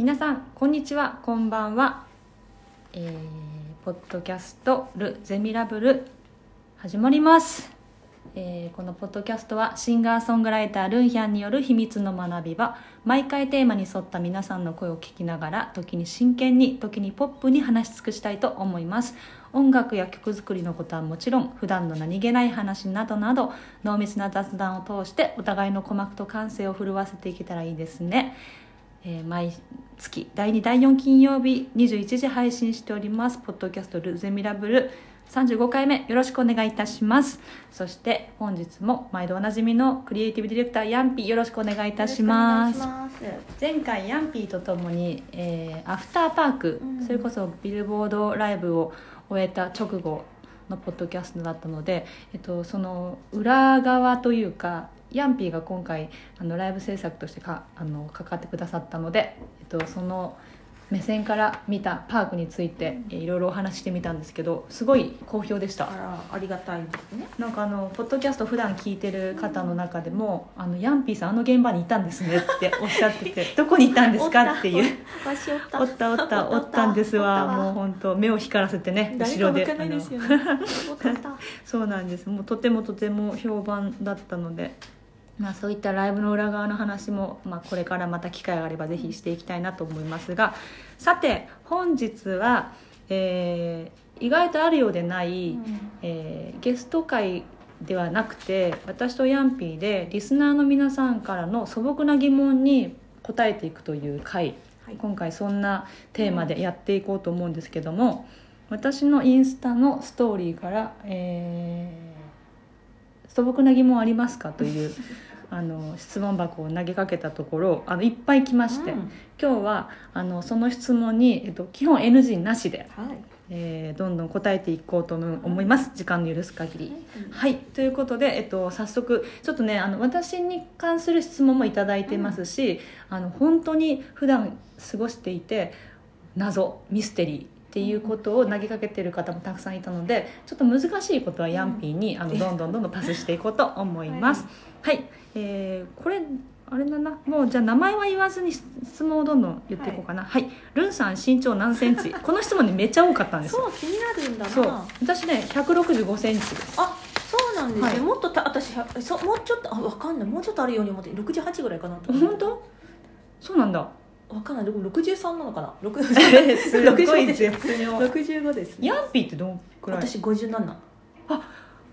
皆さんこんにちはこんばんは、えー、ポッドキャスト「ル・ゼミラブル」始まります、えーこのポッドキャストはシンガーソングライタールンヒャンによる秘密の学び場。毎回テーマに沿った皆さんの声を聞きながら時に真剣に時にポップに話し尽くしたいと思います。音楽や曲作りのことはもちろん普段の何気ない話などなど濃密な雑談を通してお互いの鼓膜と感性を震わせていけたらいいですね。えー毎月第2第4金曜日21時配信しておりますポッドキャストルゼミラブル35回目よろしくお願いいたします。そして本日も毎度おなじみのクリエイティブディレクターヤンピーよろしくお願いいたします。前回ヤンピーとともに、えーアフターパーク、うん。それこそビルボードライブを終えた直後のポッドキャストだったので、えっと、その裏側というかヤンピーが今回あのライブ制作としてかあの関わってくださったので、えっと、その目線から見たパークについて、えいろいろお話ししてみたんですけどすごい好評でした。あらありがたいですね。なんかあのポッドキャスト普段聞いてる方の中でも「あのヤンピーさんあの現場にいたんですね」っておっしゃってて 「どこにいたんですか?」っていう。おった。おったおったおった。んですわ。もうう本当目を光らせてね後ろで。ね。そうなんです。もうとてもとても評判だったので、まあ、そういったライブの裏側の話も、まあ、これからまた機会があればぜひしていきたいなと思いますがさて本日は、えー意外とあるようでない、えーゲスト会ではなくて私とヤンピーでリスナーの皆さんからの素朴な疑問に答えていくという回はい今回そんなテーマでやっていこうと思うんですけども、私のインスタのストーリーから「えー素朴な疑問ありますか?」というあの質問箱を投げかけたところあのいっぱい来まして、うん。今日はあのその質問に、えっと、基本 NG なしで、はい。えーどんどん答えていこうと思います。時間の許す限り。はい。ということで、えっと、早速ちょっとねあの私に関する質問もいただいてますし、あの本当に普段過ごしていて謎ミステリーっていうことを投げかけてる方もたくさんいたのでちょっと難しいことはヤンピーに、あのどんどんどんどんパスしていこうと思います。はい、えーこれあれだな。もうじゃあ名前は言わずに質問をどんどん言っていこうかな。はい、ルンさん身長何センチ？この質問ねめっちゃ多かったんですよ。そう気になるんだな。そう。私ね165センチ。ですあそうなんですね、はい。もっとた私100そうもうちょっとあわかんない。もうちょっとあるように思って68ぐらいかなと本当？そうなんだ。わかんない。でも63なのかな？6 すごい絶妙。65ですね。ヤンピーってどんくらい？私57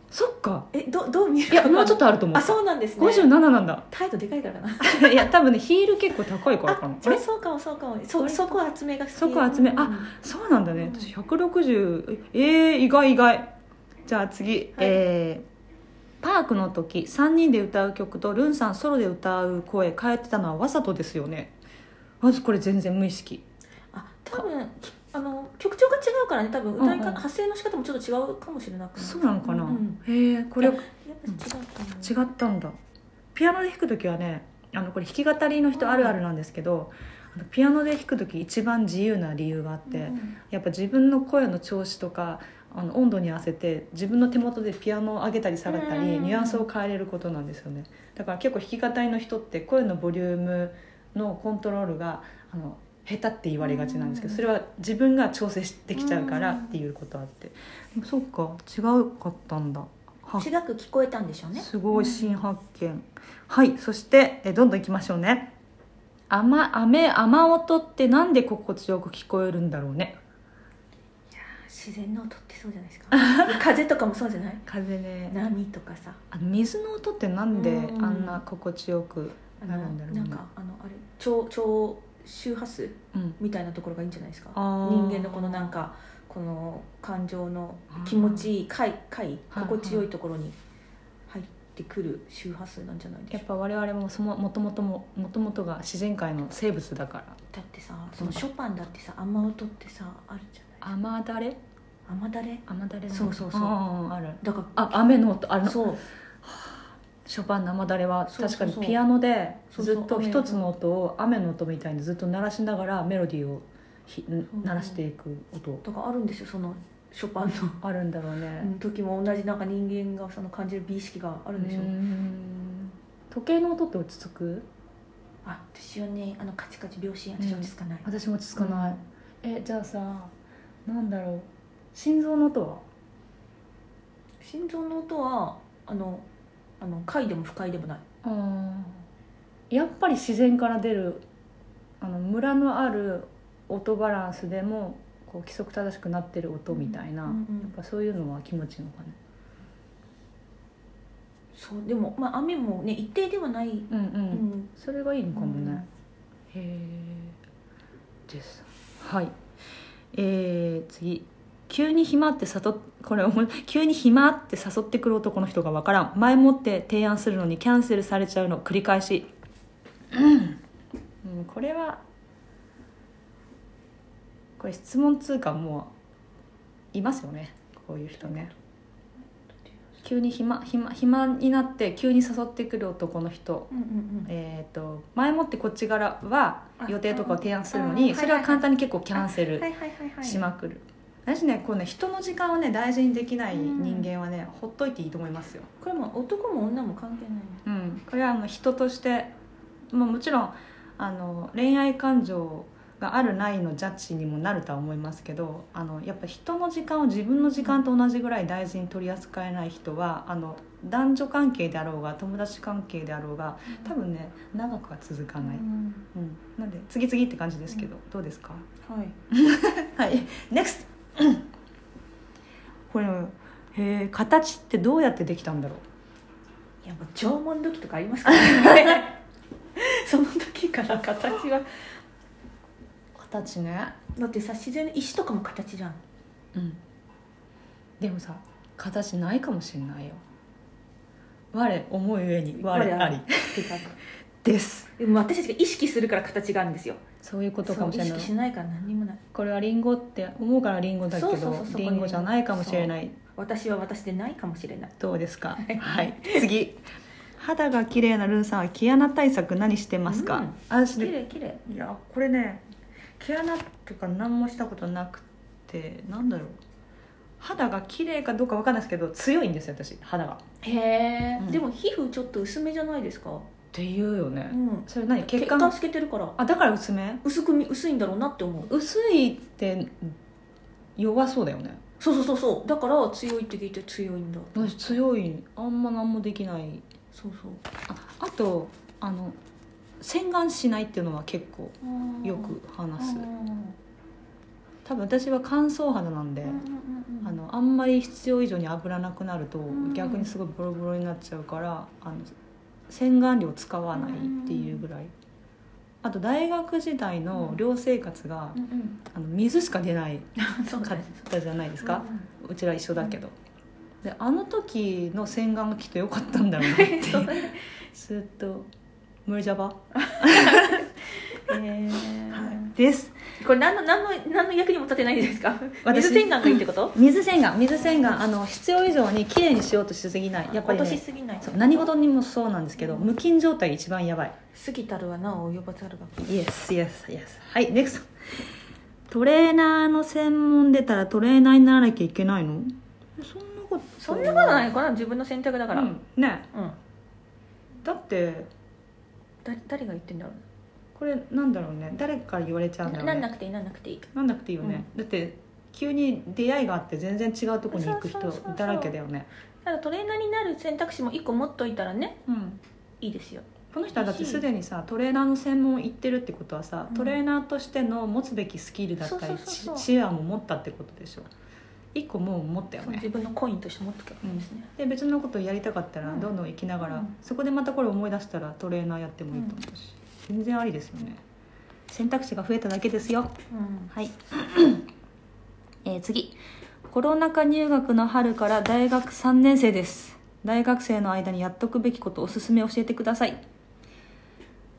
そっか。えどどう見えるいやもうちょっとあると思う。あそうなんですね。57なんだ。態度でかいからかな。いや多分ねヒール結構高いからかなあれあそうかもそうかも。そそこ厚めが好きそこ厚め。あうん。そうなんだね。私160えー、意外意外。じゃあ次、えーパークの時3人で歌う曲とルンさんソロで歌う声変えてたのはわざとですよね。まずこれ全然無意識。あ多分きあの曲調が違うからね多分歌い方、うん。うん発声の仕方もちょっと違うかもしれなくそうなのかな、うんうん。へえこれやっぱ違ったの違ったんだ。ピアノで弾く時はねあのこれ弾き語りの人あるあるなんですけど、あのピアノで弾く時一番自由な理由があって、うんやっぱ自分の声の調子とかあの温度に合わせて自分の手元でピアノを上げたり下げたり、うん。ニュアンスを変えれることなんですよね。だから結構弾き語りの人って声のボリュームのコントロールがあの下手って言われがちなんですけどうん。それは自分が調整できちゃうからっていうことあって。そっか違うかったんだ。は違く聞こえたんでしょうね。すごい新発見、はいそしてえどんどんいきましょうね。雨雨雨音ってなんで心地よく聞こえるんだろうね。自然の音ってそうじゃないですか。風とかもそうじゃない？風ね。波とかさ。あの水の音ってなんでうん。あんな心地よくなるんだろうね。なんかあのあれ超超周波数うん。みたいなところがいいんじゃないですか？人間のこのなんかこの感情の気持ちいい快快はい心地よいところに入ってくる周波数なんじゃないでしょうやっぱ我々もそのもともとももともとが自然界の生物だから。だってさそのショパンだってさ雨音ってさあるじゃない？雨だれ？雨だれ？雨だれそうそうそう。ある。だかあ雨の音あの。らそうショパンの雨だれは確かにピアノでずっと一つの音を雨の音みたいにずっと鳴らしながらメロディーをひ鳴らしていく音。だからあるんですよそのショパンの。あるんだろうね、うん時も同じなんか人間がその感じる美意識があるんでしょう。時計の音って落ち着く？あ私はねあのカチカチ秒針私落ち着かない、私も落ち着かない、えじゃあさなんだろう。心臓の音は？心臓の音はあのあの快でも不快でもない。あー。やっぱり自然から出るあのムラのある音バランスでもこう規則正しくなってる音みたいな、うんうんやっぱそういうのは気持ちいいのかねそうでもまあ雨もね一定ではない、うんうん、うん。それがいいのかもね、へえです。はい。えー、次急に暇って誘っこれ急に暇って誘ってくる男の人がわからん。前もって提案するのにキャンセルされちゃうの繰り返し。うん、これはこれ質問通過もういますよね。こういう人ね。急に暇暇暇になって急に誘ってくる男の人。うんうんうん。えー、と前もってこっち側はあ予定とかを提案するのあにあそれは簡単に結構キャンセルしまくる私ねこうね人の時間をね大事にできない人間はね、ほっといていいと思いますよ、これも男も女も関係ない。ねうん、これはあの人として、まあ、もちろんあの恋愛感情があるないのジャッジにもなるとは思いますけどあのやっぱ人の時間を自分の時間と同じぐらい大事に取り扱えない人はあの男女関係であろうが友達関係であろうが多分ね長くは続かない、うん。うん、なんで次々って感じですけど、どうですか？はい。はい。NEXT これへえ形ってどうやってできたんだろう？いやもう縄文土器とかありますからね。その時から形は。形ね。だってさ自然の石とかも形じゃん。うん。でもさ形ないかもしれないよ。我思うゆえに我あり。です。でも私たちが意識するから形があるんですよそういうことかもしれない。識しないから何にもない。これはリンゴって思うからリンゴだけどリンゴじゃないかもしれない。私は私でないかもしれない。どうですか？い。はい。次。肌が綺麗なルンさんは毛穴対策何してますか、うん。私綺麗綺麗。いやこれね毛穴とか何もしたことなくてなんだろう。肌が綺麗かどうかわかんないですけど強いんですよ私肌が。っへえ、うん。でも皮膚ちょっと薄めじゃないですか？ていうよね、うん。それ何？血管？血管透けてるから。あだから薄め？薄くみ薄いんだろうなって思う。薄いって弱そうだよね。そうそうそうそう。だから強いって聞いて強いんだ。私強い。あんま何もできない。そうそう。ああとあの洗顔しないっていうのは結構よく話す。多分私は乾燥肌なんで、あのあんまり必要以上に油なくなるとん。逆にすごいボロボロになっちゃうからあの洗顔料使わないっていうぐらい。あと大学時代の寮生活がうんうん。あの水しか出ない かったじゃないですか。うちら一緒だけど。であの時の洗顔がきっと良かったんだろうなって。ずっと。ムルジャバへー。ですこれ何の何の何の役にも立てないですか？私。水洗顔がいいってこと？水洗顔。水洗顔。あの必要以上に綺麗にしようとしすぎない。やっぱり、落としね、すぎない。そう。何事にもそうなんですけど無菌状態一番やばい。過ぎたるはなお及ばざるが Yes, yes, yes. はい、NEXT。トレーナーの専門出たらトレーナーにならなきゃいけないの？そんなこと。そんなことないこれは自分の選択だから、うん、ね。うん。だってだ誰が言ってんだろこれなんだろうね。誰から言われちゃうんだろうね。うなんなくていいなんなくていい。なんなくていいよね、だって急に出会いがあって全然違うとこに行く人だらけだよね。ただトレーナーになる選択肢も1個持っといたらねうん。いいですよ。この人はだってすでにさトレーナーの専門行ってるってことはさ、うん。トレーナーとしての持つべきスキルだったりそうそうそうそう。知知恵も持ったってことでしょ。一個もう持ったよね。自分のコインとして持っとけばいいですね、で別のことをやりたかったらうん。どんどん生きながら、うん。そこでまたこれ思い出したらトレーナーやってもいいと思うし、全然ありですよね。選択肢が増えただけですよ。うんはい、えー次。コロナ禍入学の春から大学3年生です。大学生の間にやっとくべきことおすすめ教えてください。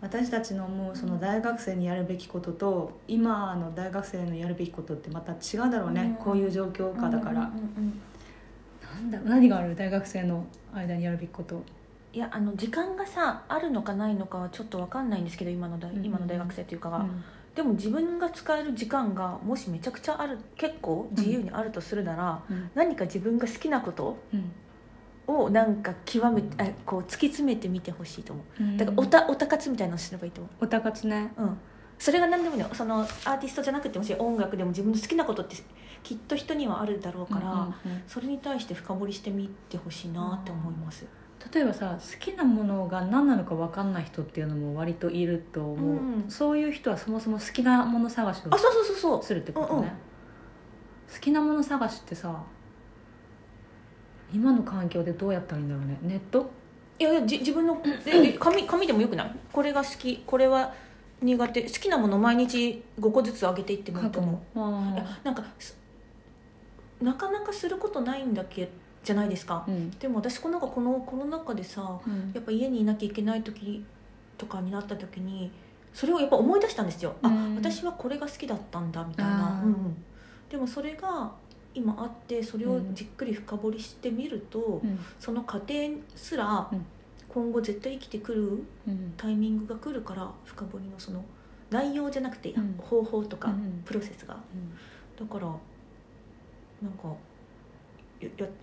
私たちの思うその大学生にやるべきことと今の大学生のやるべきことってまた違うだろうね、うん。こういう状況下だから、うんうんうん。なんだ何がある？大学生の間にやるべきこといやあの時間がさあるのかないのかはちょっと分かんないんですけど今の大うんうん今の大学生というかが、うん。でも自分が使える時間がもしめちゃくちゃある結構自由にあるとするなら、うん。何か自分が好きなことうん。をなんか極めてあこう突き詰めてみてほしいと思う。だからおおたおたかつみたいなのすればいいと思おたかつね。う、うん、それが何でもいいのそのアーティストじゃなくてもし音楽でも自分の好きなことってきっと人にはあるだろうから、それに対して深掘りしてみてほしいなって思います、例えばさ好きなものが何なのか分かんない人っていうのも割といると思う、うん。そういう人はそもそも好きなもの探しをあそうそうそうそう。するってことね、うんうん。好きなもの探しってさ今の環境でどうやったらいいんだろうね。ネット？いやいやじ自分のええ 紙紙でもよくない？これが好き。これは苦手。好きなもの毎日5個ずつあげていってもいいと思う。あいやなんかすなかなかすることないんだけじゃないですか。ーうん。でも私このこのコロナ禍でさうん。やっぱ家にいなきゃいけない時とかになった時にそれをやっぱ思い出したんですよ、あうん。私はこれが好きだったんだみたいな。うんうん。でもそれが今あってそれをじっくり深掘りしてみると、うん。その過程すらうん。今後絶対生きてくるうん。タイミングが来るから深掘りのその内容じゃなくてうん。方法とかうんプロセスが、だからなんか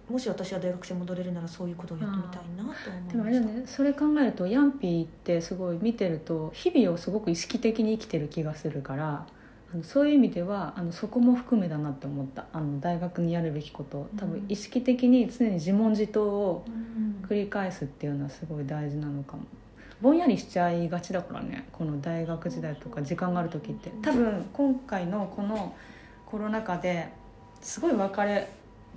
もし私は大学生戻れるならそういうことをやってみたいなと思いまでもあれだねそれ考えるとヤンピーってすごい見てると日々をすごく意識的に生きてる気がするからあのそういう意味ではあのそこも含めだなって思った。あの大学にやるべきこと。多分意識的に常に自問自答をうん。繰り返すっていうのはすごい大事なのかも。ぼんやりしちゃいがちだからねこの大学時代とか時間がある時って。多分今回のこのコロナ禍ですごい分かれ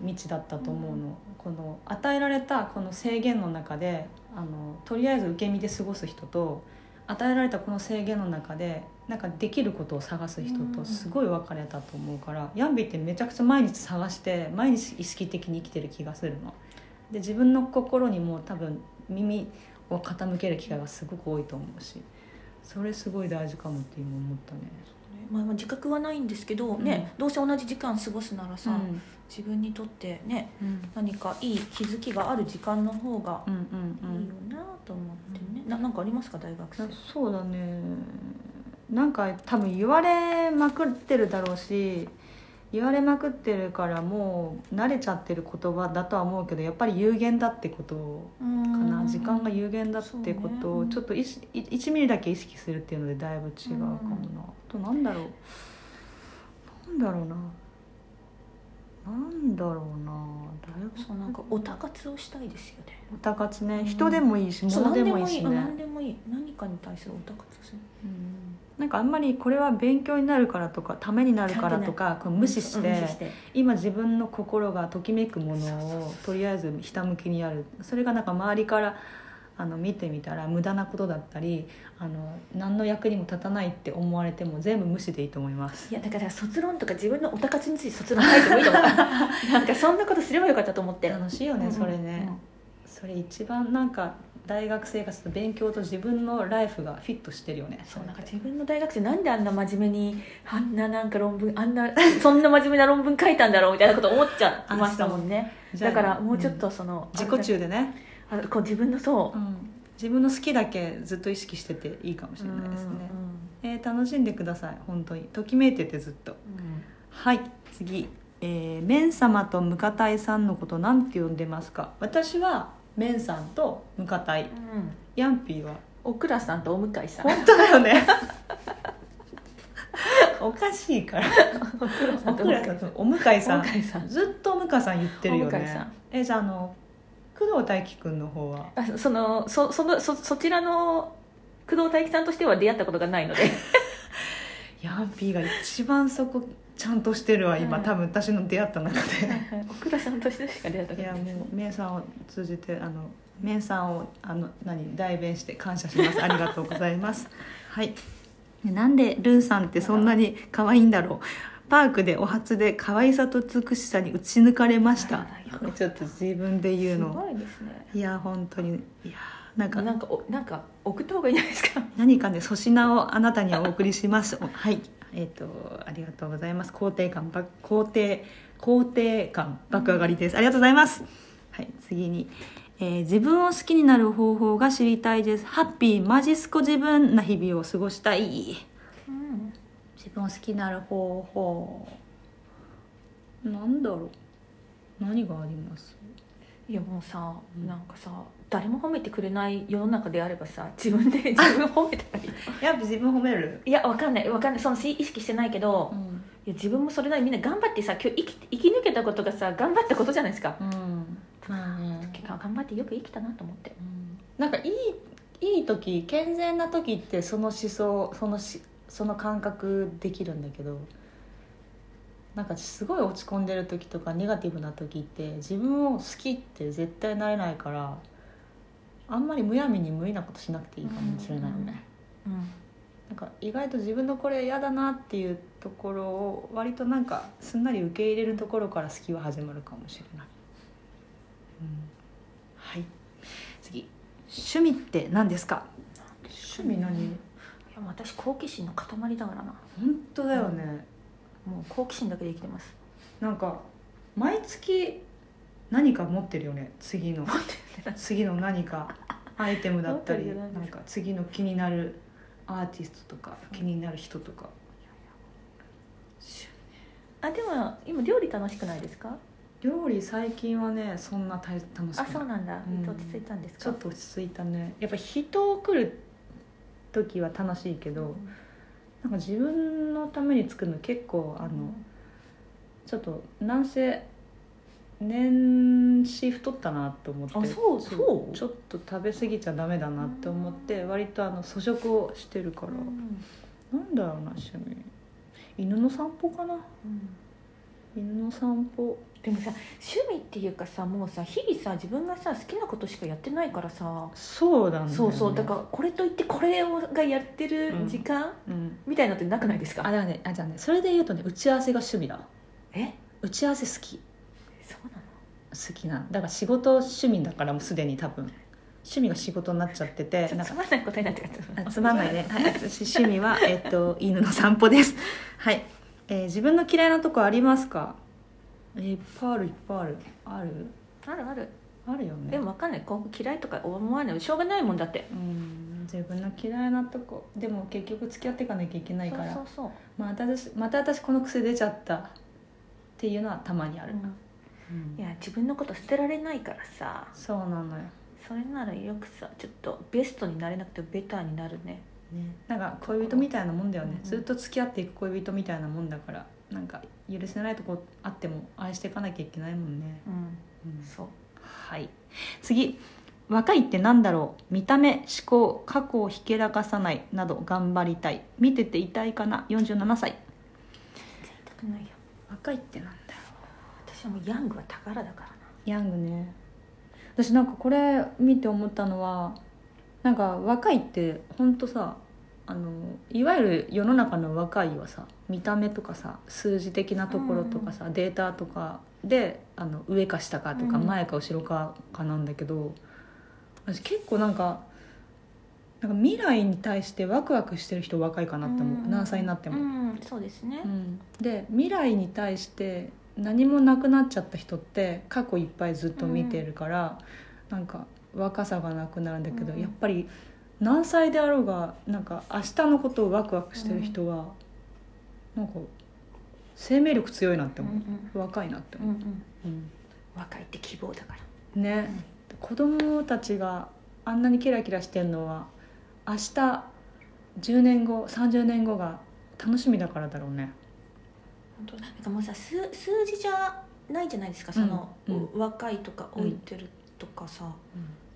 道だったと思うの、この与えられたこの制限の中であのとりあえず受け身で過ごす人と与えられたこの制限の中でなんかできることを探す人とすごい分かれたと思うから、ヤンビってめちゃくちゃ毎日探して毎日意識的に生きてる気がするの。で自分の心にも多分耳を傾ける機会がすごく多いと思うしそれすごい大事かもって今思ったね。まあ、まあ自覚はないんですけど、うん。ねどうせ同じ時間過ごすならさ、うん自分にとってねうん。何かいい気づきがある時間の方がうんうんいいよなと思ってね、ななんかありますか大学生。うん、そうだね。なんか多分言われまくってるだろうし言われまくってるからもう慣れちゃってる言葉だとは思うけどやっぱり有限だってことかかな時間が有限だってことをちょっといし1ミリだけ意識するっていうのでだいぶ違うかもな、あとなんだろう。なんだろうなだろうな。大学そうなんかおたかつをしたいですよね。おたかつね。うん。人でもいいしそう物でもいいし何でもいいね何でもいい。何かに対するおたかつする。なんかあんまりこれは勉強になるからとかためになるからとか無視しうんて無視して。今自分の心がときめくものをとりあえずひたむきにやる。それがなんか周りからあの見てみたら無駄なことだったりあの何の役にも立たないって思われても全部無視でいいと思います。いやだから卒論とか自分のおたかつについて卒論書いてもいいと思った なんかそんなことすればよかったと思って。楽しいよねうんそれね、それ一番なんか大学生活と勉強と自分のライフがフィットしてるよねそうなんか自分の大学生なんであんな真面目にあんななんか論文あんなそんな真面目な論文書いたんだろうみたいなこと思っちゃいましたもんね。だからもうちょっとその、自己中でね、あのこう自分のそう。自分の好きだけずっと意識してていいかもしれないですね、えー楽しんでください。本当に。ときめいててずっと。はい。次、えー、メン様とムカタイさんのことなんて呼んでますか？私はメンさんとムカタイ。うん。うんヤンピーはおくらさんとお向かいさん。本当だよね。おかしいから。おくらさおんとお向かいさおん。ずっとお向かさん言ってるよね。えじゃああの工藤大輝くんの方は？あそのそそのそそちらの工藤大樹さんとしては出会ったことがないので。ヤンピーが一番そこちゃんとしてるわ今、うん多分私の出会った中で。おくらさんとしてしか出会ったことない。いやもうメンさんを通じてあのメンさんをあの何代弁して感謝します。ありがとうございます。はい。ねなんでルーさんってそんなに可愛いんだろうパークでお初で可愛さと美しさに打ち抜かれました。ちょっと自分で言うすのごいですね。いや本当に。いやなんか。なんかおなんか送った方がいいんじゃないですか？何かね粗品をあなたにはお送りします。おはい。えっ、とありがとうございます。肯定感ば肯定肯定感爆上がりです、ありがとうございます。はい。次に、えー自分を好きになる方法が知りたいです。ハッピーマジスコ自分な日々を過ごしたい。うん自分を好きになる方法。なんだろう。何があります？いやもうさ、うん。なんかさ誰も褒めてくれない世の中であればさ自分で自分を褒めたらいいやっぱ自分褒める？いやわかんない。わかんない。そのし意識してないけど、うん。いや自分もそれなりにみんな頑張ってさ今日生き生き抜けたことがさ頑張ったことじゃないですか、うん。まあね。頑張ってよく生きたなと思って。なんかいいいい時健全な時ってその思想そのしその感覚できるんだけどなんかすごい落ち込んでる時とかネガティブな時って自分を好きって絶対なれないからあんまりむやみに無理なことしなくていいかもしれないよね、うん。なんか意外と自分のこれ嫌だなっていうところを割となんかすんなり受け入れるところから好きは始まるかもしれない、うん、はい。次。趣味って何ですか？趣味何？いやもう私好奇心の塊だからな。本当だよね、もう好奇心だけで生きてます。なんか毎月何か持ってるよね。次の。次の何か。アイテムだったりなんか次の気になる。アーティストとか気になる人とか。あでも今料理楽しくないですか？料理最近はねそんな大楽しくあない。そうなんだ、うん。落ち着いたんですか？ちょっと落ち着いたね。やっぱ人を来る時は楽しいけど、なんか自分のために作るの結構あの、ちょっとなんせ年始太ったなと思ってあそうそう？ちょっと食べ過ぎちゃダメだなって思って割とあの粗食をしてるから、うん。なんだろうな趣味。犬の散歩かな。うん犬の散歩。でもさ趣味っていうかさもうさ日々さ自分がさ好きなことしかやってないからさ。そうなんだよ、ね、そうそう。だからこれといってこれをがやってる時間、うん。みたいなのってなくないですか？あだねあじゃあねそれで言うとね打ち合わせが趣味だえ？打ち合わせ好き。そうなの？好きなだから仕事趣味だからもうすでに多分。趣味が仕事になっちゃっててなんかつまんない答えになってるあつまんないね、はい、私趣味は、えっと犬の散歩です。はい、えー自分の嫌いなとこありますか？えーいっぱいあるいっぱいある。ある？あるある。あるよね。でも分かんない。こう嫌いとか思わない。しょうがないもんだって。うん自分の嫌いなとこ。でも結局付き合っていかなきゃいけないから。そうそうまた私また私この癖出ちゃった。っていうのはたまにある、うん。うん。いや自分のこと捨てられないからさ。そうなのよ。それならよくさちょっとベストになれなくてベターになるねね、なんか恋人みたいなもんだよね、うんずっと付き合っていく恋人みたいなもんだからなんか許せないとこあっても愛していかなきゃいけないもんね、うん。うん。そう。はい。次。若いってなんだろう？見た目思考過去をひけらかさないなど頑張りたい。見てて痛いかな？47歳。痛くないよ。若いってなんだろ私はもうヤングは宝だからな。うヤングね。私なんかこれ見て思ったのはなんか若いって本当さあのいわゆる世の中の若いはさ見た目とかさ数字的なところとかさ、データとかであの上か下かとか、うん。前か後ろかかなんだけど私結構なんかなんか未来に対してワクワクしてる人若いかなって思う、うん。何歳になっても。うん。そうですね。うん。で未来に対して何もなくなっちゃった人って過去いっぱいずっと見てるから、なんか若さがなくなるんだけど、うん。やっぱり何歳であろうがなんか明日のことをワクワクしてる人は、なんか生命力強いなってう。ん思うう、若いなって思んうんうん。う、うん。若いって希望だから。ね、子供たちがあんなにキラキラしてるのは明日10年後30年後が楽しみだからだろうね。本当なんかもうさ数数字じゃないじゃないですか。その、うん。若いとか老いてるとかさ、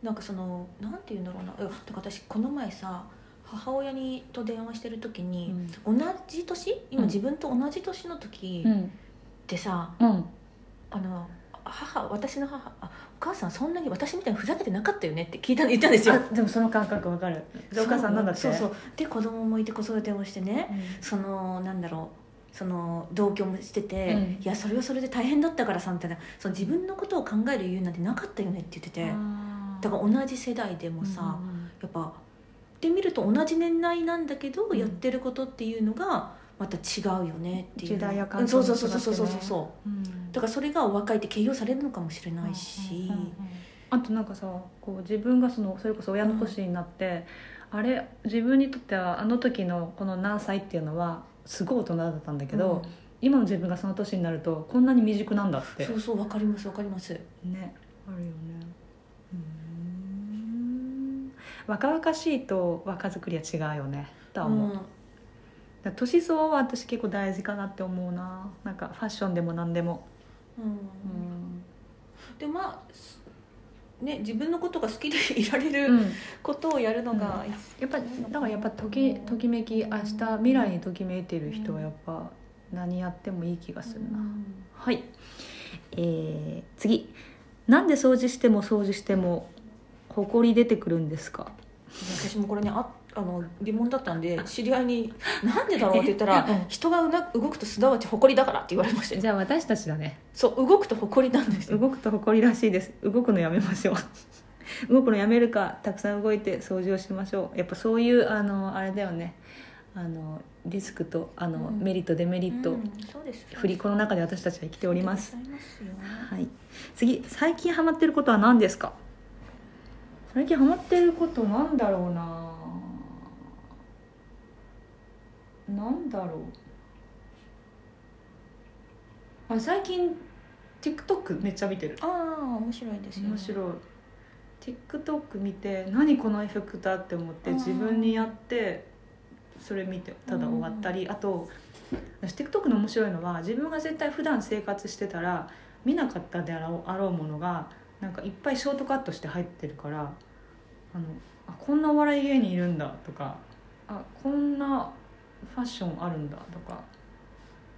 なんかそのなんて言うんだろうな。だから私この前さ母親にと電話してる時に、同じ年？今うん。自分と同じ年の時うん。ってさ、うん。あの母私の母あお母さんそんなに私みたいにふざけてなかったよね？って聞いた言ったんですよ。あでもその感覚わかる。でお母さんなんだって？そうそう。で子供もいて子育てもしてねうん。そのなんだろう。その同居もしてて、うん。いやそれはそれで大変だったからさみたいな。その自分のことを考える余裕なんてなかったよねって言ってて。あーだから同じ世代でもさ、うんうんやっぱで見ると同じ年代なんだけど、うん。やってることっていうのがまた違うよねっていう。時代やそうそうそうそうそうそうそう。うん。だからそれが若いって形容されるのかもしれないし、うんうんうんあとなんかさこう自分がそのそれこそ親の年になって、あれ自分にとってはあの時のこの何歳っていうのはすごい大人だったんだけど、うん。今の自分がその年になるとこんなに未熟なんだって。そうそうわかりますわかります。ねあるよね。うん若々しいと若作りは違うよねとは思う、うん。年相は私結構大事かなって思うな。なんかファッションでも何でも、うん。うん。でまあすね自分のことが好きでいられるうん。ことをやるのが、やっぱだからやっぱときときめき明日未来にときめいてる人はやっぱ何やってもいい気がするな、はい。えー、次。なんで掃除しても掃除してもほこり出てくるんですか？私もこれねああの疑問だったんで知り合いに「なんでだろう?」って言ったらうん「人がうな動くとすなわち埃だから」って言われましたよ。じゃあ私たちだね。そう動くと埃なんですよ。動くとほこりらしいです。動くのやめましょう。動くのやめるかたくさん動いて掃除をしましょう。やっぱそういうあのあれだよね。あのリスクとあの、うん。メリットデメリット、うんそうです振り子の中で私たちは生きております。はい、次最近ハマってることは何ですか？最近ハマってることなんだろうな。なんだろう。あ最近 TikTok めっちゃ見てる。ああ面白いですよね。面白い。TikTok 見て何このエフェクターって思ってうん自分にやってそれ見てただ終わったり。あと私 TikTok の面白いのは自分が絶対普段生活してたら見なかったであろうものがなんかいっぱいショートカットして入ってるからあのあこんなお笑い芸人いるんだとかあこんなファッションあるんだとか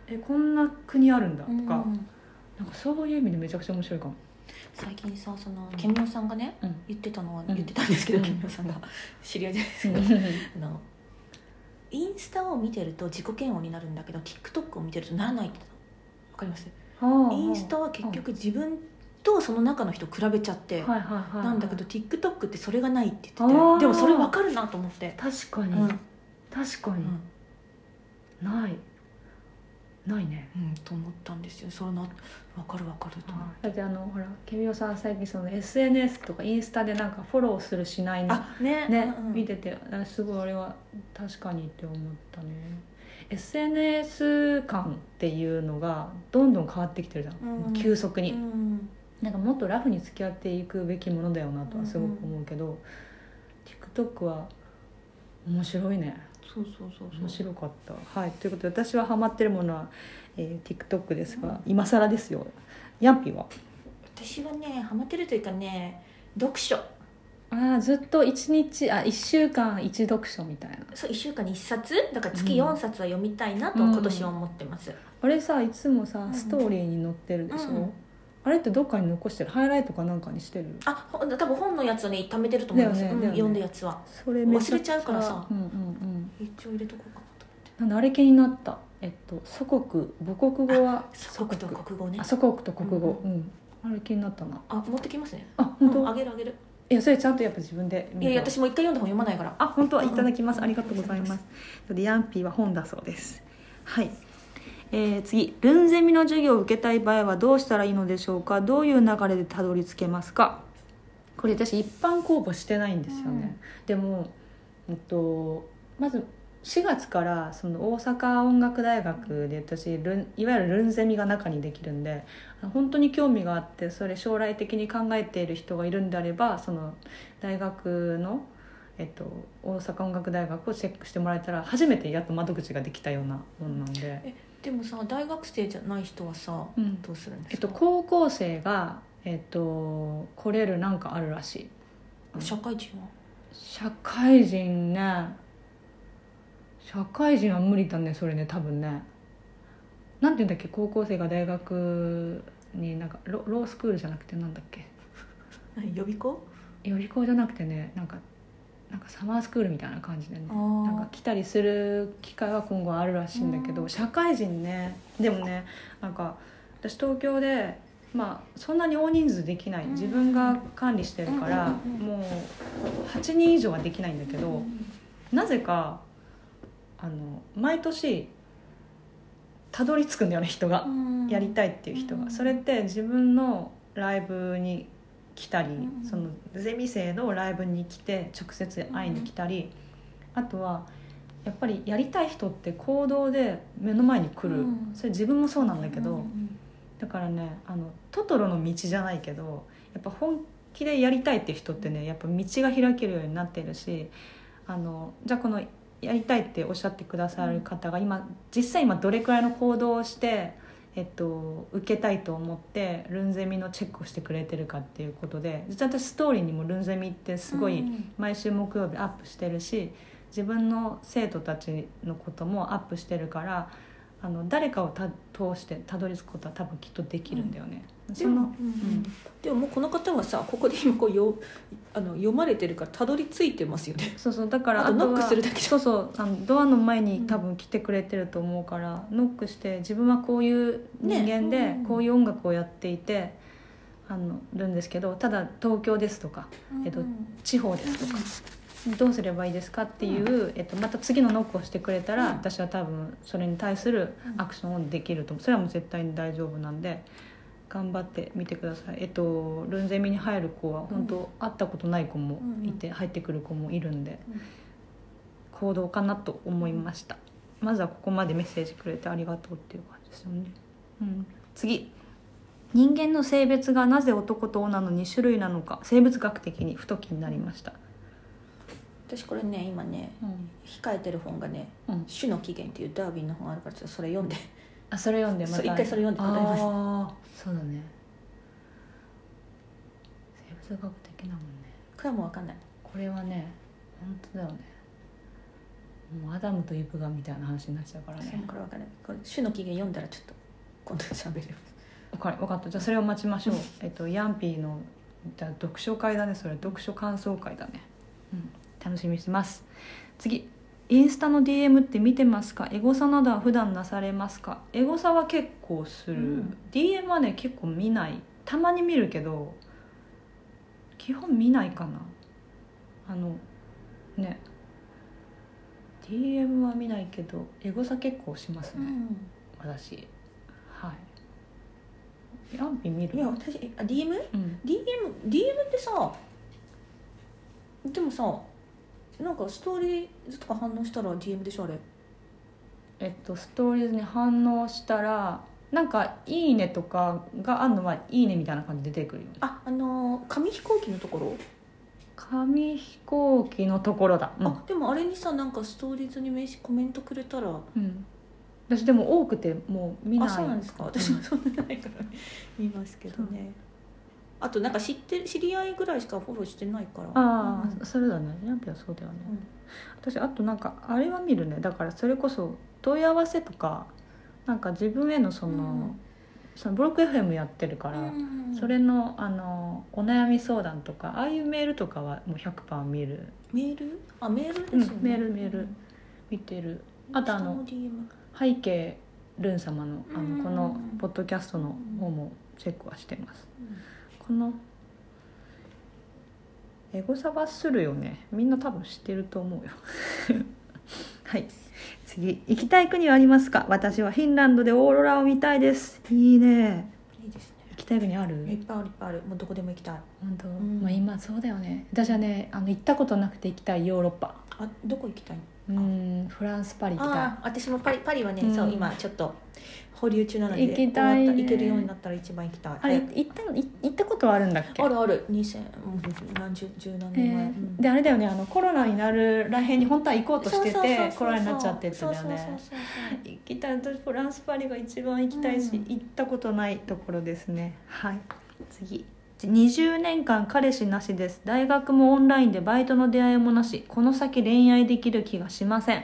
えこんな国あるんだとか、うんなんかそういう意味でめちゃくちゃ面白いかも。最近さそのケミオさんがねうん。言ってたのはん。言ってたんですけど、うん。ケミオさんが。知り合いじゃないですか、あのインスタを見てると自己嫌悪になるんだけど TikTok を見てるとならないってわかります？インスタは結局自分とその中の人比べちゃって、はいはいはいはい。なんだけど TikTok ってそれがないって言あーっててでもそれ分かるなと思って、確かに、うん。確かに、ない。ないね。うん、と思ったんですよ。それな分かる分かると思ってだってあのほらケミオさん最近その SNS とかインスタでなんかフォローするしないの。あね。ね、うんうん。見ててあすごいあれは確かにって思ったね。SNS 感っていうのがどんどん変わってきてるじゃん、うん急速に、うんなんかもっとラフに付き合っていくべきものだよなとはすごく思うけど、TikTok は面白いね。そうそうそうそう。面白かった。はい。ということで私はハマってるものは、えー TikTok ですが、今更ですよ。ヤンピーは？私はねハマってるというかね読書。ああずっと1日あ1週間1読書みたいな。そう1週間に1冊？だから月うん。4冊は読みたいなとうん今年は思ってます、あれさいつもさうん。ストーリーに載ってるでしょ、うんあれってどっかに残してる？ハイライトかなんかにしてる？あほ多分本のやつをね貯めてると思います、うんね。読んだやつは。それめ忘れちゃうからさ。うんうんうん。一応入れとこうかなと思って。なんであれ気になった？えっと祖国母国語は？祖国と国語ね。あ祖国と国語。ううん、あれ気になったな。あ持ってきますね。あ本当、うんあげるあげる。いやそれちゃんとやっぱ自分でいや私もう一回読んだ本読まないから。あ本当？はいただきます、うんありがとうございます。でヤンピーは本だそうです。はいえー、次ルンゼミの授業を受けたい場合はどうしたらいいのでしょうか？どういう流れでたどり着けますか？これ私一般公募してないんですよね、でも、えっと、まず4月からその大阪音楽大学で私ルンいわゆるルンゼミが中にできるんで本当に興味があってそれ将来的に考えている人がいるんであればその大学の、えっと、大阪音楽大学をチェックしてもらえたら初めてやっと窓口ができたようなものなんで、でもさ大学生じゃない人はさ、うん。どうするんでえっと、すか、高校生が、えっと、来れるなんかあるらしい。社会人は？社会人ね。社会人は無理だねそれね多分ね。なんていうんだっけ？高校生が大学になんかロロースクールじゃなくてなんだっけ？何予備校？予備校じゃなくてねなんかなんかサマースクールみたいな感じでねなんか来たりする機会は今後あるらしいんだけどうん。社会人ねでもねなんか私東京でまあそんなに大人数できないうん。自分が管理してるからうんうんうんもう8人以上はできないんだけどなぜかあの毎年たどり着くんだよね人が。やりたいっていう人うん。がそれって自分のライブに来たりうんそのゼミ生のライブに来て直接会いに来たりあとはやっぱりやりたい人って行動で目の前に来る。うん。それ自分もそうなんだけどうんだからねあのトトロの道じゃないけどやっぱ本気でやりたいって人ってねやっぱ道が開けるようになってるしあのじゃあこのやりたいっておっしゃってくださる方が今実際今どれくらいの行動をして、えっと、受けたいと思ってルンゼミのチェックをしてくれてるかっていうことで実は私ストーリーにもルンゼミってすごいうん。毎週木曜日アップしてるし自分の生徒たちのこともアップしてるからあの誰かをた通してたどり着くことは多分きっとできるんだよね。その、うんでももうこの方はさここで今こうよあの読まれてるからたどり着いてますよね。そうそうだからあとはノックするだけそうそうあのドアの前に多分来てくれてると思うから、ノックして自分はこういう人間で、ね。うんこういう音楽をやっていてあのるんですけどただ東京ですとかえっと地方ですとか、どうすればいいですかっていう、えっと、また次のノックをしてくれたら、うん。私は多分それに対するアクションをできると思う。それはもう絶対に大丈夫なんで頑張ってみてください。えっとルンゼミに入る子は本当、会ったことない子もいて、入ってくる子もいるんで、うん。行動かなと思いました。まずはここまでメッセージくれてありがとうっていう感じですよね、うん、次。人間の性別がなぜ男と女の2種類なのか生物学的にふと気になりました、私これね今ねうん。控えてる本がねうん「種の起源」っていうダーウィンの本あるからそれ読んで。あそれ読んでまた。一回それ読んで答えます。ああそうだね。生物学的なもんね。これはもう分かんない。これはね本当だよね。もうアダムとイブがみたいな話になっちゃうからね。もこれ分かんない。これ種の起源読んだらちょっと今度喋る。分か分かった。じゃあそれを待ちましょう。えっとヤンピーのじゃあ読書会だね。それ読書感想会だね。うん楽しみにしてます。次インスタの DM って見てますか？エゴサなどは普段なされますか？エゴサは結構する、うん。DM はね結構見ない。たまに見るけど基本見ないかな。あのね。DM は見ないけどエゴサ結構しますね、私。はい。ヤンピー見る？いや私あ DM?DM うん。DM ってさでもさなんかストーリーズとか反応したら DM でしょあれ。えっとストーリーズに反応したらなんか「いいね」とかがあるのは「いいね」みたいな感じで出てくるよね。ああのー紙飛行機のところ、紙飛行機のところだ。うん、あでもあれにさなんかストーリーズに名刺コメントくれたら。うん、私でも多くてもう見ない。あそうなんですか。私もそんなないから見ますけどねあとなんか知ってる知り合いぐらいしかフォローしてないから。ああ、うん。それだね。ヤンピーはそうだよね、うん。私あとなんかあれは見るね。だからそれこそ問い合わせとかなんか自分へのその,、うん。そのブロック FM やってるから、うんそれのあのお悩み相談とかああいうメールとかはもう100%見る。メール？あメールですよね、うんメールメール。見てる。あとあの背景ルン様のあうん。のこのポッドキャストの方もチェックはしてますこのエゴサバするよね。みんな多分知ってると思うよ。はい。次。行きたい国はありますか？私はフィンランドでオーロラを見たいです。いいね。いいですね。行きたい国ある？いっぱいあるいっぱいある。もうどこでも行きたい。本当、ん。まあ今そうだよね。私はねあの行ったことなくて行きたいヨーロッパ。あどこ行きたいうんフランスパリ行きたい。私もパリパリはね、うん。そう今ちょっと保留中なので行きたいね。行けるようになったら一番行きたい。あれ行った行ったことはあるんだっけ？あるある。2000うん何十十何え年前、ーであれだよねあのコロナになるらへんに本当は行こうとしててコロナになっちゃってってだよそうそうね行きたい。私フランスパリが一番行きたいし、うん。行ったことないところですね。はい。次。20年間彼氏なしです。大学もオンラインでバイトの出会いもなし。この先恋愛できる気がしません。は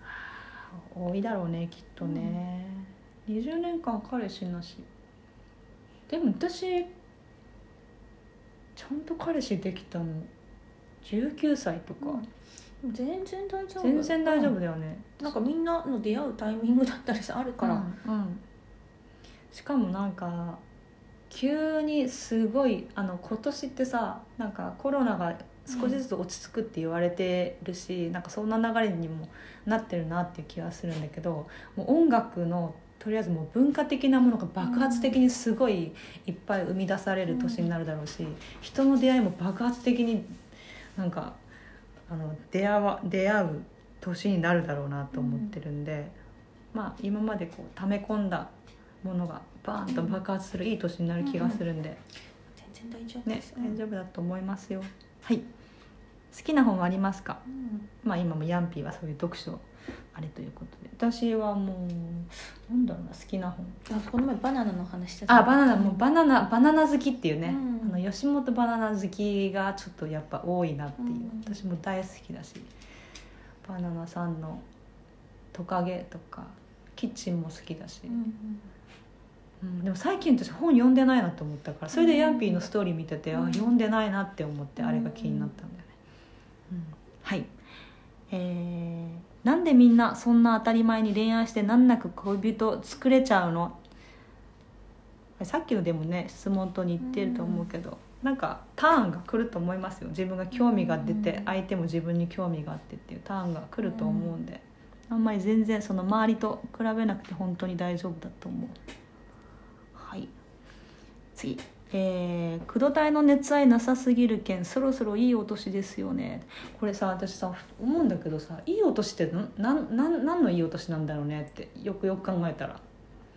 あ多いだろうねきっとね、20年間彼氏なし。でも私ちゃんと彼氏できたの。19歳とか、うん。全然大丈夫。全然大丈夫だよね、なんかみんなの出会うタイミングだったりさあるから、うんうん。しかもなんか急にすごいあの今年ってさなんかコロナが少しずつ落ち着くって言われてるし、なんかそんな流れにもなってるなっていう気がするんだけどもう音楽のとりあえずもう文化的なものが爆発的にすごいいっぱい生み出される年になるだろうし、人の出会いも爆発的になんかあの出会わ出会う年になるだろうなと思ってるんで、まあ今までこう溜め込んだものがバーンと爆発するいい年になる気がするんで、全然大丈夫ねです、大丈夫だと思いますよ。はい。好きな本はありますか？うん。まあ今もヤンピーはそういう読書あれということで。私はもうなんだろうな好きな本。あこの前バナナの話してたあバナナもうバナナバナナ好きっていうね、うん。あの吉本バナナ好きがちょっとやっぱ多いなっていう、うん。私も大好きだし。バナナさんのトカゲとかキッチンも好きだし、うんうん。うんでも最近私本読んでないなと思ったからそれでヤンピーのストーリー見てて、うん。あ読んでないなって思ってうんあれが気になったんだよね、うん。はい。えーなんでみんなそんな当たり前に恋愛して難なく恋人作れちゃうの？さっきのでもね質問と似てると思うけど、なんかターンが来ると思いますよ。自分が興味が出てうん。相手も自分に興味があってっていうターンが来ると思うんで、あんまり全然その周りと比べなくて本当に大丈夫だと思う。はい。次えー、工藤隊の熱愛なさすぎるけんそろそろいいお年ですよね。これさ私さ思うんだけどさいいお年ってんなんなんなんのいいお年なんだろうねってよくよく考えたら。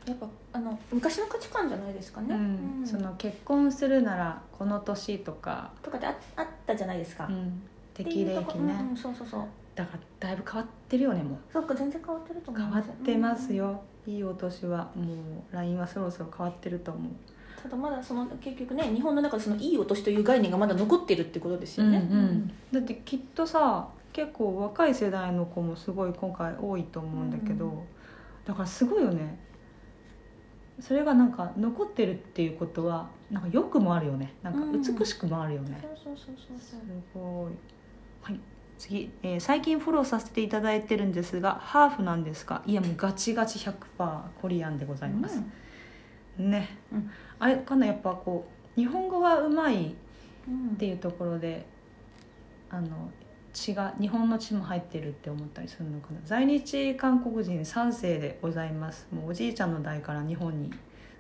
やっぱあの昔の価値観じゃないですかね、うんうん。その結婚するならこの年とか、とかでああったじゃないですか、うん、って適齢期ね、うんうんそうそうそう。だからだいぶ変わってるよねもう。そうか全然変わってると思い変わってますよ、いいお年はもう LINE はそろそろ変わってると思うただまだその結局ね日本の中でそのいいお年という概念がまだ残ってるってことですよね、うんうん。だってきっとさ結構若い世代の子もすごい今回多いと思うんだけど、うん。だからすごいよね。それがなんか残ってるっていうことはなんか良くもあるよね。なんか美しくもあるよね、そうそうそうそうすそう。ごい。はい。次、えー最近フォローさせていただいてるんですがハーフなんですかいやもうガチガチ100%コリアンでございます、ね、うん。あれかなやっぱこう日本語がうまいうん。っていうところであの血が日本の血も入ってるって思ったりするのかな。在日韓国人3世でございます。もうおじいちゃんの代から日本に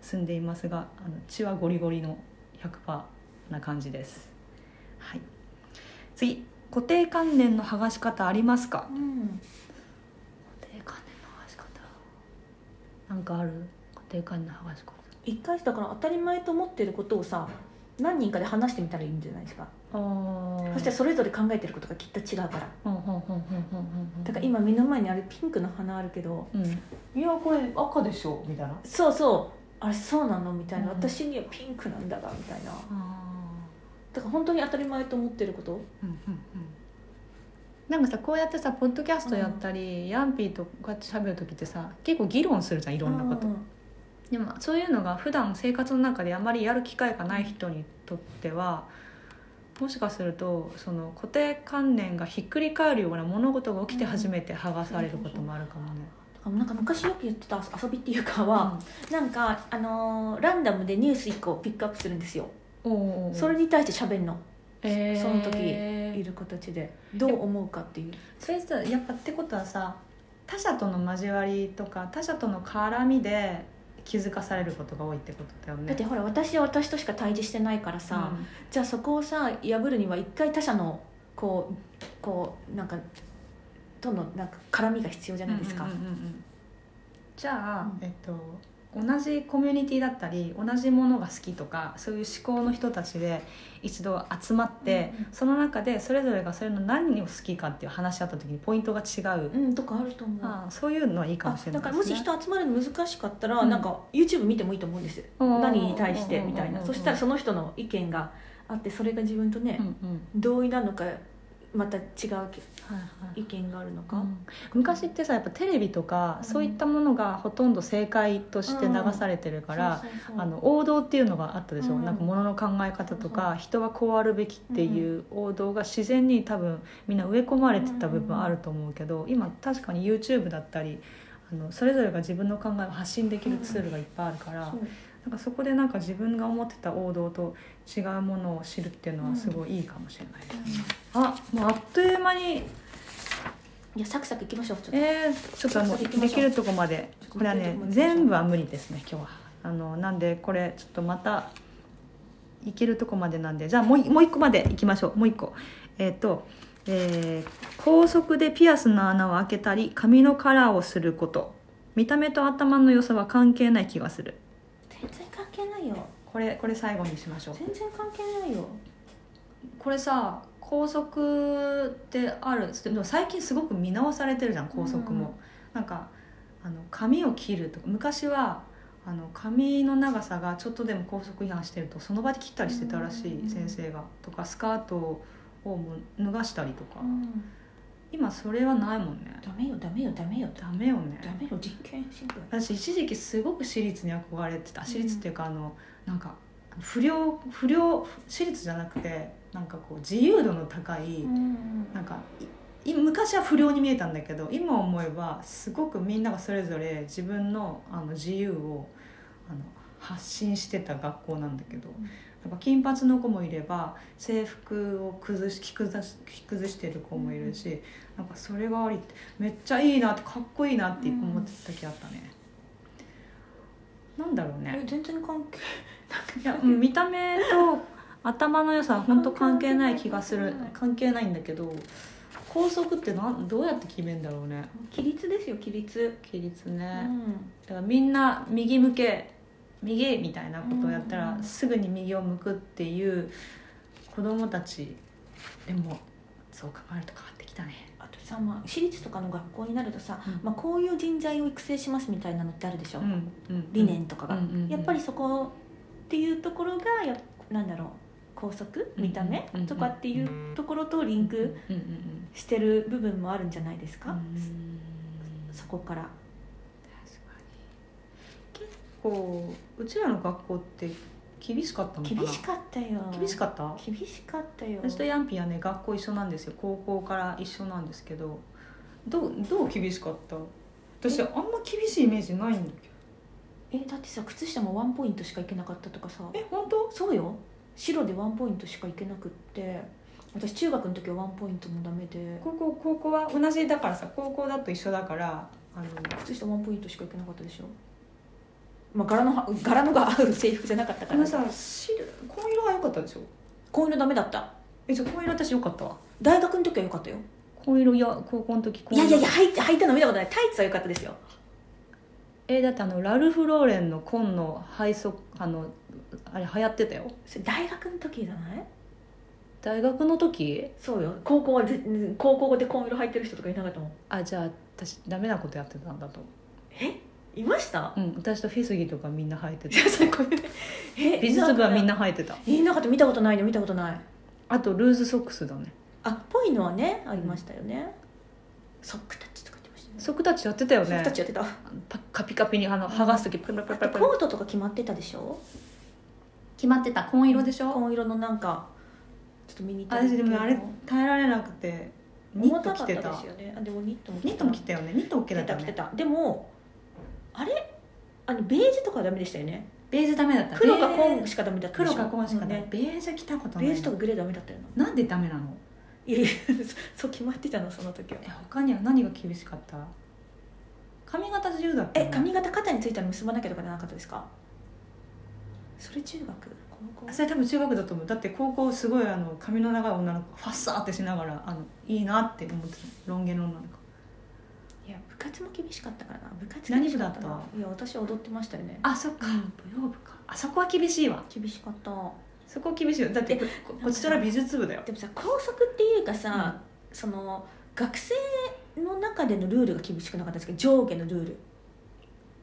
住んでいますがあの血はゴリゴリの100%な感じです。はい。次固定観念の剥がし方ありますか？うん。固定観念の剥がし方。なんかある？固定観念の剥がし方一回だから当たり前と思ってることをさ何人かで話してみたらいいんじゃないですか。ああそしてそれぞれ考えてることがきっと違うから。うんうんうんうんうんうんだから今目の前にあるピンクの花あるけどうん。いやこれ赤でしょ？みたいな。そうそう。あれそうなの？みたいな、うん。私にはピンクなんだがみたいな。あだから本当に当たり前と思ってること？うんうんうん。なんかさこうやってさポッドキャストやったり、ヤンピーとこうやって喋る時ってさ結構議論するじゃんいろんなこと、うんでもそういうのが普段生活の中であまりやる機会がない人にとってはもしかするとその固定観念がひっくり返るような物事が起きて初めて剥がされることもあるかもね。なんか昔よく言ってた遊びっていうかは、なんか、あのーランダムでニュース1個ピックアップするんですよ、それに対して喋るの。えー。その時いる形で。どう思うかっていう。それさやっぱってことはさ他者との交わりとか他者との絡みで気づかされることが多いってことだよね。だってほら私は私としか対峙してないからさ、じゃあそこをさ破るには一回他者のこうこうなんかとのなんか絡みが必要じゃないですか、うんうんうんうん。じゃあ、うん。えっと同じコミュニティだったり同じものが好きとかそういう思考の人たちで一度集まって、うんうん。その中でそれぞれがそれの何を好きかっていう話し合った時にポイントが違う、うんとかあると思う。ああそういうのはいいかもしれないだからもし人集まるの難しかったら、うん。なんか YouTube 見てもいいと思うんです。うん。何に対してみたいな。そしたらその人の意見があってそれが自分とねうん、うん。同意なのかまた違うはいはい。意見があるのか、うん。昔ってさやっぱテレビとか、うん。そういったものがほとんど正解として流されてるから、あの王道っていうのがあったでしょ、うん。なんかものの考え方とか人はこうあるべきっていう王道が自然に多分みんな植え込まれてた部分あると思うけど今確かに YouTube だったりあのそれぞれが自分の考えを発信できるツールがいっぱいあるから、そうなんかそこでなんか自分が思ってた王道と違うものを知るっていうのはすごいいいかもしれないです、あもうあっという間に。いやサクサクいきましょう。ちょっとえー、ちょっともうできるとこまで。これはね全部は無理ですね今日は。あのなんでこれちょっとまたいけるとこまでなんで。じゃあもういもう一個までいきましょう。もう一個。えっ、と、えー高速でピアスの穴を開けたり髪のカラーをすること。見た目と頭の良さは関係ない気がする全然関係ないよ。これこれ最後にしましょう。全然関係ないよ。これさ校則ってある。でも最近すごく見直されてるじゃん校則も、うんなんかあの髪を切るとか。昔はあの髪の長さがちょっとでも校則違反してるとその場で切ったりしてたらしい、うん先生が。とかスカートを脱がしたりとか、うん今それはないもんね。ダメよダメよダメよ。ダメよね。ダメよ人権侵害私一時期すごく私立に憧れてた。私立っていうかあのなんか不良不良私立じゃなくてなんかこう自由度の高い、うんなんかい昔は不良に見えたんだけど今思えばすごくみんながそれぞれ自分のあの自由をあの発信してた学校なんだけど、なん。か金髪の子もいれば制服を崩し着崩し着崩してる子もいるし、なんかそれがありってめっちゃいいなってかっこいいなって思ってた時あったね、なんだろうね。え全然関係 いやうん見た目と頭の良さは本当関係ない気がする。関係ない。んだけど校則ってなんどうやって決めんだろうね。規律ですよ規律。規律うね、ん。だからみんな右向け右みたいなことをやったら、うん。すぐに右を向くっていう子供たちでもそう考えると変わってきたねさ、まあ、私立とかの学校になるとさ、うん。まあ、こういう人材を育成しますみたいなのってあるでしょ、うんうん理念とかが、うんうんうん。やっぱりそこっていうところがやなんだろう校則？見た目？とかっていうところとリンクしてる部分もあるんじゃないですか、うん。そこから。結構うちらの学校って厳しかったのかな？厳しかったよ。厳しかった？厳しかったよ。私とヤンピーはね学校一緒なんですよ。高校から一緒なんですけど。どうどう厳しかった？私あんま厳しいイメージないんだけえだってさ靴下もワンポイントしかいけなかったとかさ。どえ本当？そうよ。白でワンポイントしかいけなくって。私中学の時はワンポイントもダメで。高校高校は同じだからさ高校だと一緒だからあの靴下ワンポイントしかいけなかったでしょ？まあ柄のは柄のが合う制服じゃなかったからさ白紺色は良かったでしょ？紺色ダメだった。えじゃあ紺色私良かったわ。大学の時は良かったよ。紺色いや高校の時い紺色。やいやいや履いて履いたの見たことない。タイツは良かったですよ。えだってあのラルフ・ローレンの紺の配足あのあれ流行ってたよ。それ大学の時じゃない？大学の時？そうよ。高校はぜ高校で紺色履いてる人とかいなかったもん。あじゃあ私ダメなことやってたんだとえ？いました？うん私とフェスギとかみんな履いていやそれこれえた美術部はみんなな履いてた。えなんか見たことないの見たことない。あとルーズソックスだね。あぽいのはねありましたよね、ソックタッチとか言ってましたね。ソックタッチやってたよソッねクタッチやってた。パカピカピにあの剥がす時プルプルプルプルコートとか決まってたでしょ？決まってた。紺色でしょ？紺色のなんかちょっとミニタリ私でもあれ耐えられなくてニット着てた。ですよね。あでもニットもニットも着てたよね。ニット OK 着だったよね。てた着てた。でもあれ？あのベージュとかはダメでしたよね。ベージュダメだった。黒かベー紺しかダメだったでしょ？黒か紺しかねねベージュ着たことない。ベージュとかグレーダメだったよ。ななんでダメなの？いやいや そう決まってたのその時は。え他には何が厳しかった？髪型自由だったえ髪型肩についたら結ばなきゃとかじゃなかったですか？それ中学？高校？あそれ多分中学だと思う。だって高校すごいあの髪の長い女の子ファッサーってしながらあのいいなって思ってたロン毛の女の子部活も厳しかったからな。部活何部だっな。いや私は踊ってましたよね。あそっか、うん。舞踊部か。あそこは厳しいわ。厳しかった。そこ厳しいよだってえここちとら美術部だよ。でもさ校則っていうかさ、その学生の中でのルールが厳しくなかったですけど上下のルール。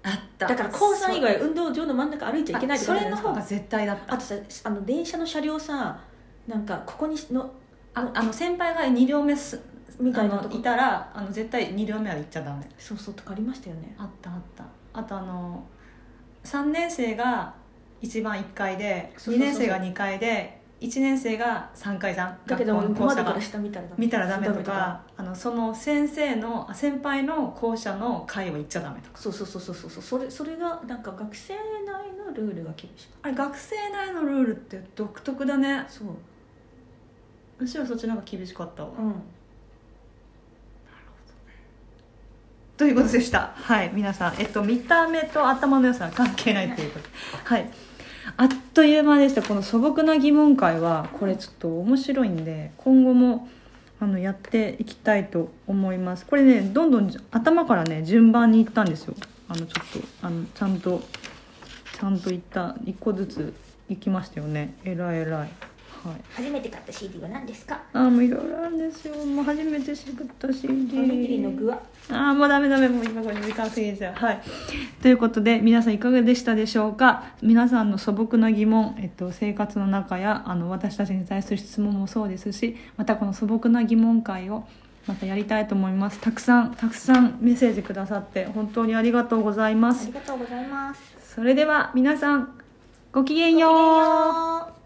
あった。だから高3以外運動場の真ん中歩いちゃいけないとそかじゃないですかれの方が絶対だった。あとさあの電車の車両さなんかここにのああの先輩が2両目すみたいなとこ。いたらあの絶対2両目は行っちゃダメ。そうそうとかありましたよね。あったあった。あとあの3年生が一番1階でそうそうそう2年生が2階で1年生が3階じゃんだけど窓から下見たらダメ。見たらダメとかあのその先生のあ先輩の校舎の階は行っちゃダメとか。そうそうそうそうそう。それそれがなんか学生内のルールが厳しかっあれ学生内のルールって独特だね。たそう。むしろそっちの方が厳しかったわ、うんということでした。はい。皆さんえっと見た目と頭の良さは関係ないということ。はい。あっという間でした。この素朴な疑問会はこれちょっと面白いんで今後もあのやっていきたいと思います。これねどんどん頭からね順番にいったんですよ。あのちょっとあのちゃんとちゃんといった1個ずつ行きましたよね。えらいえらいはい。初めて買った CD は何ですか？あーもういろいろあるんですよ。もう初めて知った CD おにぎりの具は？ああもうダメダメもう今これ時間過ぎちゃうはい。ということで皆さんいかがでしたでしょうか？皆さんの素朴な疑問、えっと、生活の中やあの私たちに対する質問もそうですしまたこの素朴な疑問会をまたやりたいと思います。たくさんたくさんメッセージくださって本当にありがとうございまあすりがとうございます。それでは皆さんごきげんよう